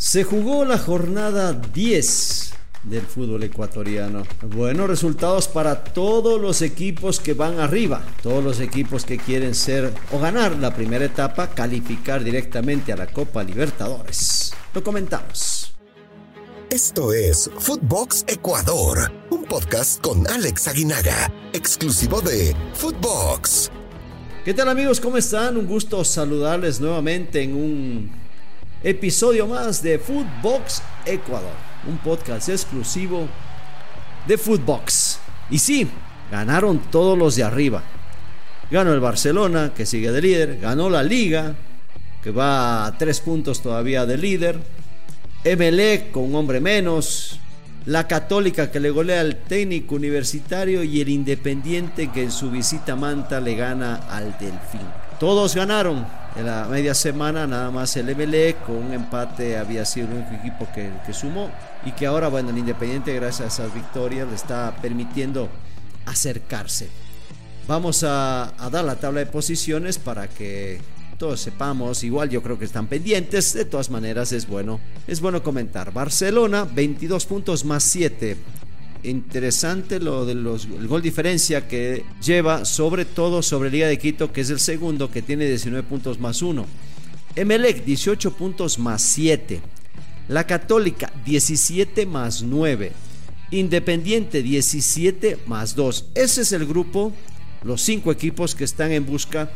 Se jugó la jornada 10 del fútbol ecuatoriano. Buenos resultados para todos los equipos que van arriba, todos los equipos que quieren ser o ganar la primera etapa, calificar directamente a la Copa Libertadores. Lo comentamos. Esto es Footbox Ecuador, un podcast con Alex Aguinaga, exclusivo de Footbox. ¿Qué tal amigos? ¿Cómo están? Un gusto saludarles nuevamente en un episodio más de Footbox Ecuador, un podcast exclusivo de Footbox. Y sí, ganaron todos los de arriba. Ganó el Barcelona, que sigue de líder, ganó la Liga, que va a tres puntos todavía de líder. MLE con un hombre menos, la Católica que le golea al técnico universitario y el Independiente que en su visita a Manta le gana al Delfín. Todos ganaron. En la media semana nada más el MLE con un empate había sido el único equipo que, que sumó y que ahora, bueno, el Independiente gracias a esas victorias le está permitiendo acercarse. Vamos a, dar la tabla de posiciones para que todos sepamos, igual yo creo que están pendientes, de todas maneras es bueno, es bueno comentar. Barcelona 22 puntos más 7. Interesante lo del gol diferencia que lleva sobre todo sobre Liga de Quito, que es el segundo que tiene 19 puntos más 1. Emelec 18 puntos más 7. La Católica 17 más 9. Independiente 17 más 2. Ese es el grupo, los cinco equipos que están en busca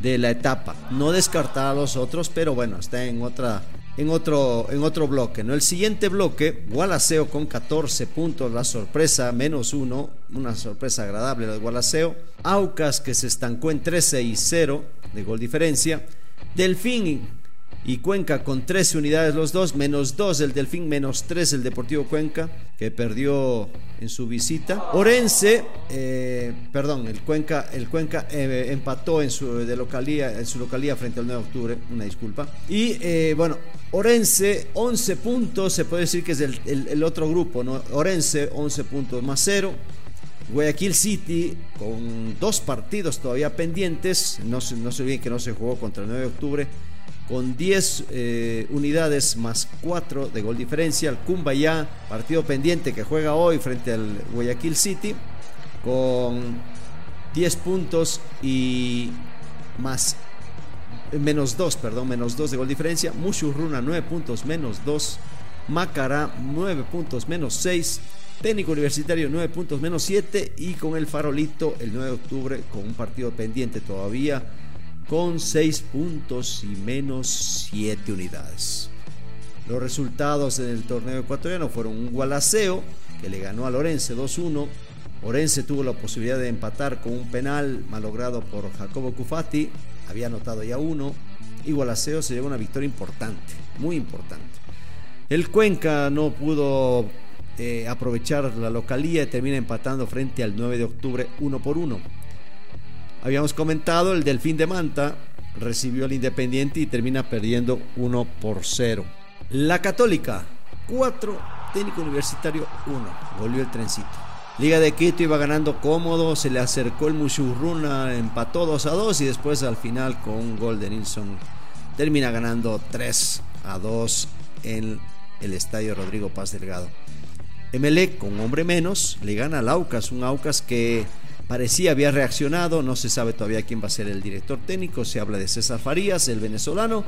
de la etapa. No descartar a los otros, pero bueno, está en otra en otro, en otro bloque. ¿no? El siguiente bloque, Gualaceo con 14 puntos, la sorpresa, menos uno, una sorpresa agradable la de Gualaceo. Aucas que se estancó en 13 y 0 de gol diferencia. Delfín y Cuenca con 13 unidades los dos, menos 2 el Delfín, menos 3 el Deportivo Cuenca, que perdió en su visita. Orense, eh, perdón, el Cuenca, el Cuenca eh, empató en su, de localía, en su localía frente al 9 de octubre, una disculpa. Y eh, bueno, Orense, 11 puntos, se puede decir que es el, el, otro grupo, ¿no? Orense, 11 puntos más 0. Guayaquil City con dos partidos todavía pendientes, no, no se olviden que no se jugó contra el 9 de octubre, con 10 eh, unidades más 4 de gol diferencia. El Cumbayá, partido pendiente que juega hoy frente al Guayaquil City, con 10 puntos y más menos 2, perdón, menos 2 de gol diferencia. Mushurruna 9 puntos menos 2. Macará 9 puntos menos 6. Técnico Universitario 9 puntos menos 7 y con el Farolito el 9 de octubre con un partido pendiente todavía con 6 puntos y menos 7 unidades. Los resultados en el torneo ecuatoriano fueron un Gualaceo que le ganó a Lorense 2-1. Orense tuvo la posibilidad de empatar con un penal malogrado por Jacobo Cufati, había anotado ya uno, y Gualaceo se llevó una victoria importante, muy importante. El Cuenca no pudo eh, aprovechar la localía y termina empatando frente al 9 de octubre 1 por 1. Habíamos comentado, el Delfín de Manta recibió al Independiente y termina perdiendo 1 por 0. La Católica, 4, técnico universitario 1, volvió el trencito. Liga de Quito iba ganando cómodo, se le acercó el Mushurruna, empató 2 a 2 y después al final con un gol de Nilsson termina ganando 3 a 2 en el estadio Rodrigo Paz Delgado. MLE con hombre menos le gana al Aucas, un Aucas que parecía había reaccionado, no se sabe todavía quién va a ser el director técnico, se habla de César Farías, el venezolano,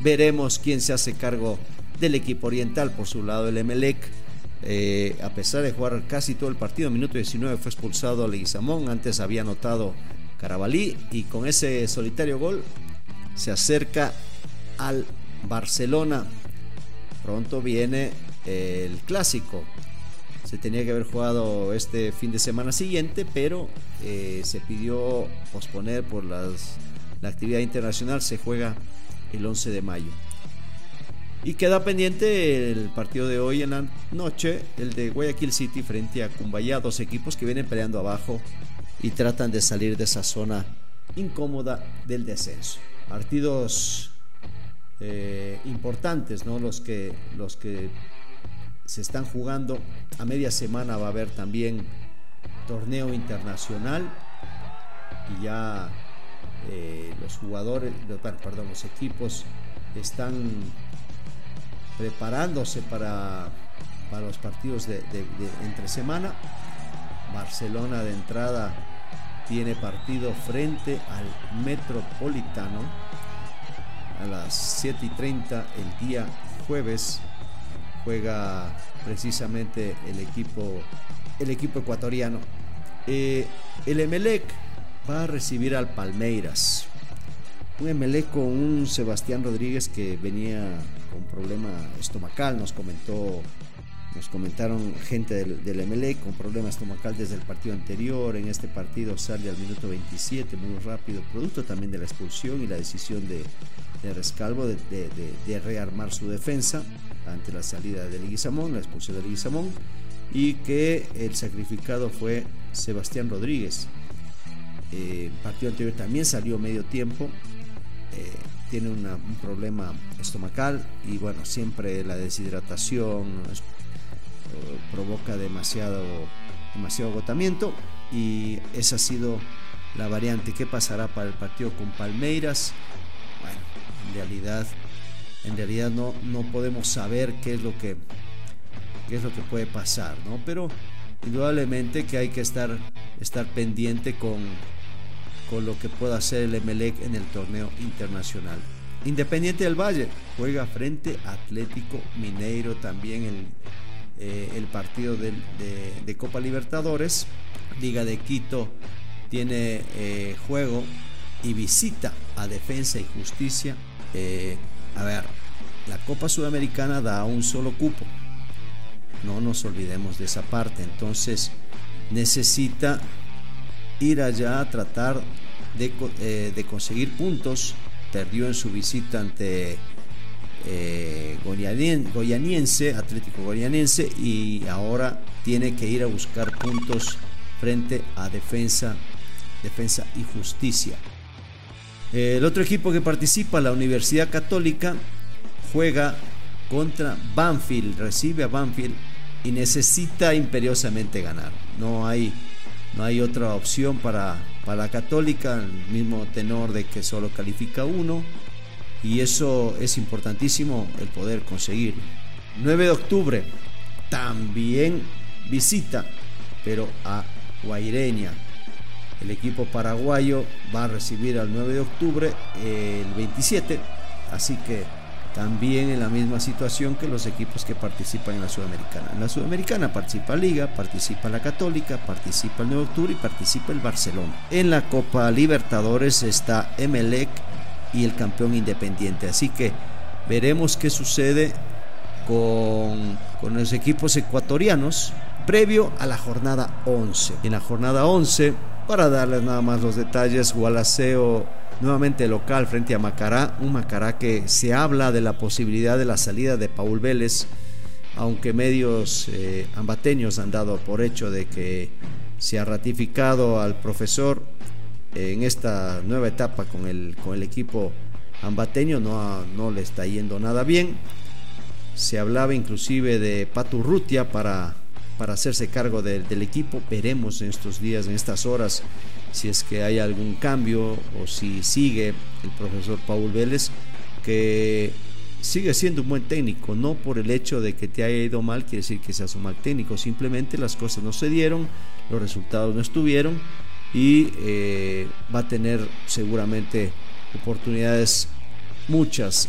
veremos quién se hace cargo del equipo oriental, por su lado el Emelec, eh, a pesar de jugar casi todo el partido, minuto 19 fue expulsado Leguizamón, antes había anotado Carabalí y con ese solitario gol se acerca al Barcelona. Pronto viene el clásico. Se tenía que haber jugado este fin de semana siguiente, pero eh, se pidió posponer por las, la actividad internacional. Se juega el 11 de mayo. Y queda pendiente el partido de hoy en la noche, el de Guayaquil City frente a Cumbayá, dos equipos que vienen peleando abajo y tratan de salir de esa zona incómoda del descenso. Partidos eh, importantes, ¿no? Los que, los que se están jugando. A media semana va a haber también torneo internacional y ya eh, los jugadores, perdón, los equipos están preparándose para, para los partidos de, entre semana. Barcelona de entrada tiene partido frente al Metropolitano a las 7 y 30 el día jueves. Juega precisamente el equipo, el equipo ecuatoriano. Eh, el Emelec va a recibir al Palmeiras. Un Emelec con un Sebastián Rodríguez que venía con problema estomacal, nos comentó nos comentaron gente del, del con problema estomacal desde el partido anterior. En este partido sale al minuto 27, muy rápido, producto también de la expulsión y la decisión de, de Rescalvo de, rearmar su defensa ante la salida de Leguizamón, la expulsión de Leguizamón, y que el sacrificado fue Sebastián Rodríguez. Eh, el partido anterior también salió medio tiempo. Eh, tiene un problema estomacal y bueno, siempre la deshidratación eh, provoca demasiado, demasiado agotamiento y esa ha sido la variante. ¿Qué pasará para el partido con Palmeiras? Bueno, en realidad, en realidad no, no podemos saber qué es lo que qué es lo que puede pasar, ¿no? Pero indudablemente que hay que estar, estar pendiente con, con lo que pueda hacer el Emelec en el torneo internacional. Independiente del Valle juega frente Atlético Mineiro también el, eh, el partido de, Copa Libertadores. Liga de Quito tiene eh, juego y visita a Defensa y Justicia. Eh, a ver, la Copa Sudamericana da un solo cupo. No nos olvidemos de esa parte. Entonces necesita ir allá a tratar de, de conseguir puntos. Perdió en su visita ante eh, goyaniense, Atlético Goyaniense, y ahora tiene que ir a buscar puntos frente a Defensa, Defensa y Justicia. El otro equipo que participa, la Universidad Católica, juega contra Banfield, recibe a Banfield y necesita imperiosamente ganar. No hay, no hay otra opción para, para la Católica, el mismo tenor de que solo califica uno y eso es importantísimo el poder conseguir. 9 de octubre también visita, pero a Guaireña. El equipo paraguayo va a recibir al 9 de octubre el 27, así que también en la misma situación que los equipos que participan en la Sudamericana. En la Sudamericana participa Liga, participa la Católica, participa el 9 de octubre y participa el Barcelona. En la Copa Libertadores está Emelec y el campeón independiente. Así que veremos qué sucede con, los equipos ecuatorianos previo a la jornada 11. En la jornada 11, para darles nada más los detalles, Gualaceo nuevamente local frente a Macará, un Macará que se habla de la posibilidad de la salida de Paul Vélez, aunque medios eh, ambateños han dado por hecho de que se ha ratificado al profesor en esta nueva etapa con el, con el equipo ambateño no, no le está yendo nada bien. Se hablaba inclusive de Paturrutia para, para hacerse cargo del equipo. Veremos en estos días, en estas horas, si es que hay algún cambio o si sigue el profesor Paul Vélez, que sigue siendo un buen técnico, no por el hecho de que te haya ido mal, quiere decir que seas un mal técnico, simplemente las cosas no se dieron, los resultados no estuvieron y eh, va a tener seguramente oportunidades muchas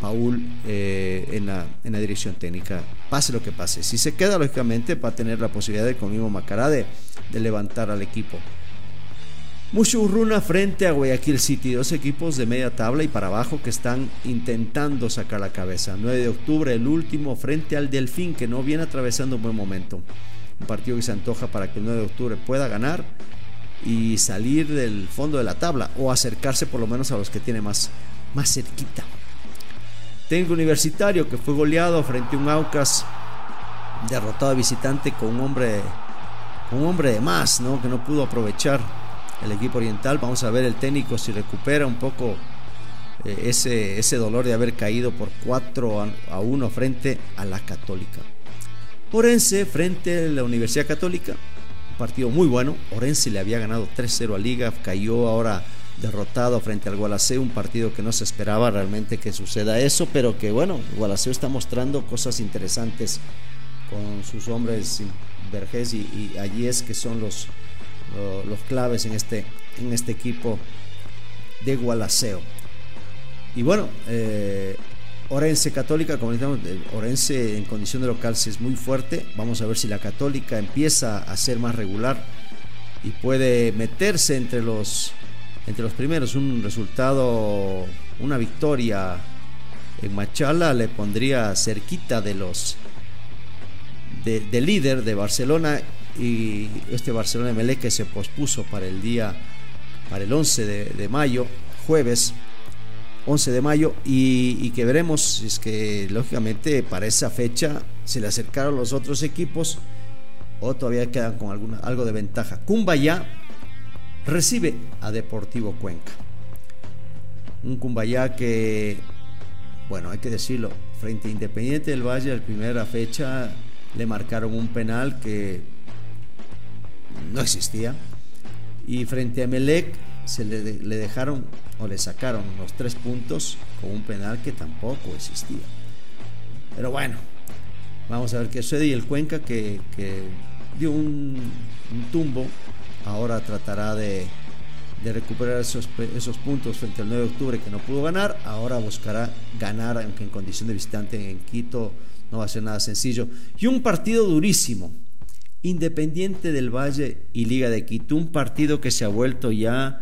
Paul eh, en, la, dirección técnica, pase lo que pase. Si se queda, lógicamente, va a tener la posibilidad de, con mismo Macará de, levantar al equipo. Mucho frente a Guayaquil City, dos equipos de media tabla y para abajo que están intentando sacar la cabeza. 9 de octubre, el último frente al Delfín, que no viene atravesando un buen momento. Un partido que se antoja para que el 9 de octubre pueda ganar y salir del fondo de la tabla o acercarse por lo menos a los que tiene más, más cerquita. Tengo Universitario que fue goleado frente a un Aucas derrotado de visitante con un hombre un hombre de más, ¿no? que no pudo aprovechar el equipo oriental. Vamos a ver el técnico si recupera un poco eh, ese, ese dolor de haber caído por 4 a 1 frente a la Católica. Orense frente a la Universidad Católica partido muy bueno. Orense le había ganado 3-0 a Liga, cayó ahora derrotado frente al Gualaceo, un partido que no se esperaba realmente que suceda eso, pero que bueno, Gualaceo está mostrando cosas interesantes con sus hombres Vergés y, allí es que son los, los, claves en este, en este equipo de Gualaceo. Y bueno, eh, Orense Católica, como decíamos, Orense en condición de local es muy fuerte. Vamos a ver si la Católica empieza a ser más regular y puede meterse entre los, entre los primeros. Un resultado, una victoria en Machala le pondría cerquita de los de, líder de Barcelona y este Barcelona MLE que se pospuso para el día, para el 11 de, mayo, jueves 11 de mayo y, que veremos es que lógicamente para esa fecha se le acercaron los otros equipos o todavía quedan con alguna, algo de ventaja. Cumbayá recibe a Deportivo Cuenca. Un Cumbayá que, bueno, hay que decirlo, frente a Independiente del Valle, la primera fecha le marcaron un penal que no existía. Y frente a Melec se le, dejaron o le sacaron los tres puntos con un penal que tampoco existía. Pero bueno, vamos a ver qué sucede. Y el Cuenca que, dio un, tumbo, ahora tratará de, recuperar esos, esos, puntos frente al 9 de octubre que no pudo ganar. Ahora buscará ganar, aunque en condición de visitante en Quito no va a ser nada sencillo. Y un partido durísimo. Independiente del Valle y Liga de Quito. Un partido que se ha vuelto ya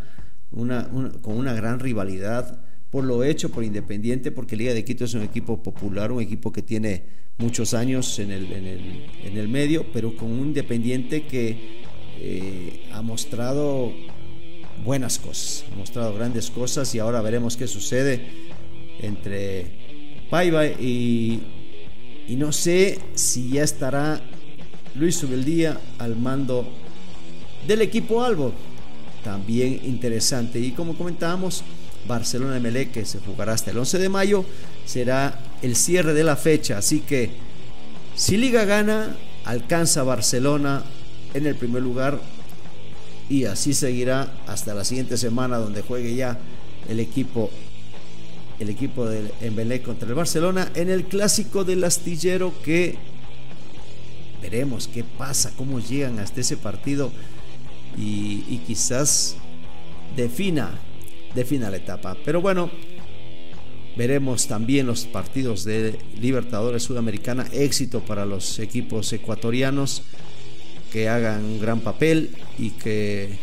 con una gran rivalidad por lo hecho por Independiente, porque Liga de Quito es un equipo popular, un equipo que tiene muchos años en el, en el, medio, pero con un Independiente que eh, ha mostrado buenas cosas, ha mostrado grandes cosas y ahora veremos qué sucede entre Paiva y, y no sé si ya estará Luis Subeldía al mando del equipo Albo. También interesante. Y como comentábamos, Barcelona MLE que se jugará hasta el 11 de mayo será el cierre de la fecha. Así que si Liga gana, alcanza Barcelona en el primer lugar y así seguirá hasta la siguiente semana donde juegue ya el equipo el equipo del Embelé contra el Barcelona en el clásico del astillero que veremos qué pasa, cómo llegan hasta ese partido y, quizás defina, defina la etapa. Pero bueno, veremos también los partidos de Libertadores Sudamericana, éxito para los equipos ecuatorianos que hagan un gran papel y que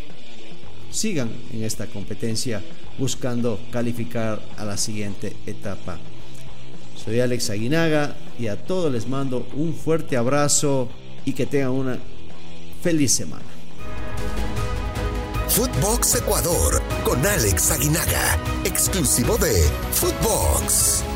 sigan en esta competencia buscando calificar a la siguiente etapa. Soy Alex Aguinaga y a todos les mando un fuerte abrazo y que tengan una feliz semana. Footbox Ecuador con Alex Aguinaga, exclusivo de Footbox.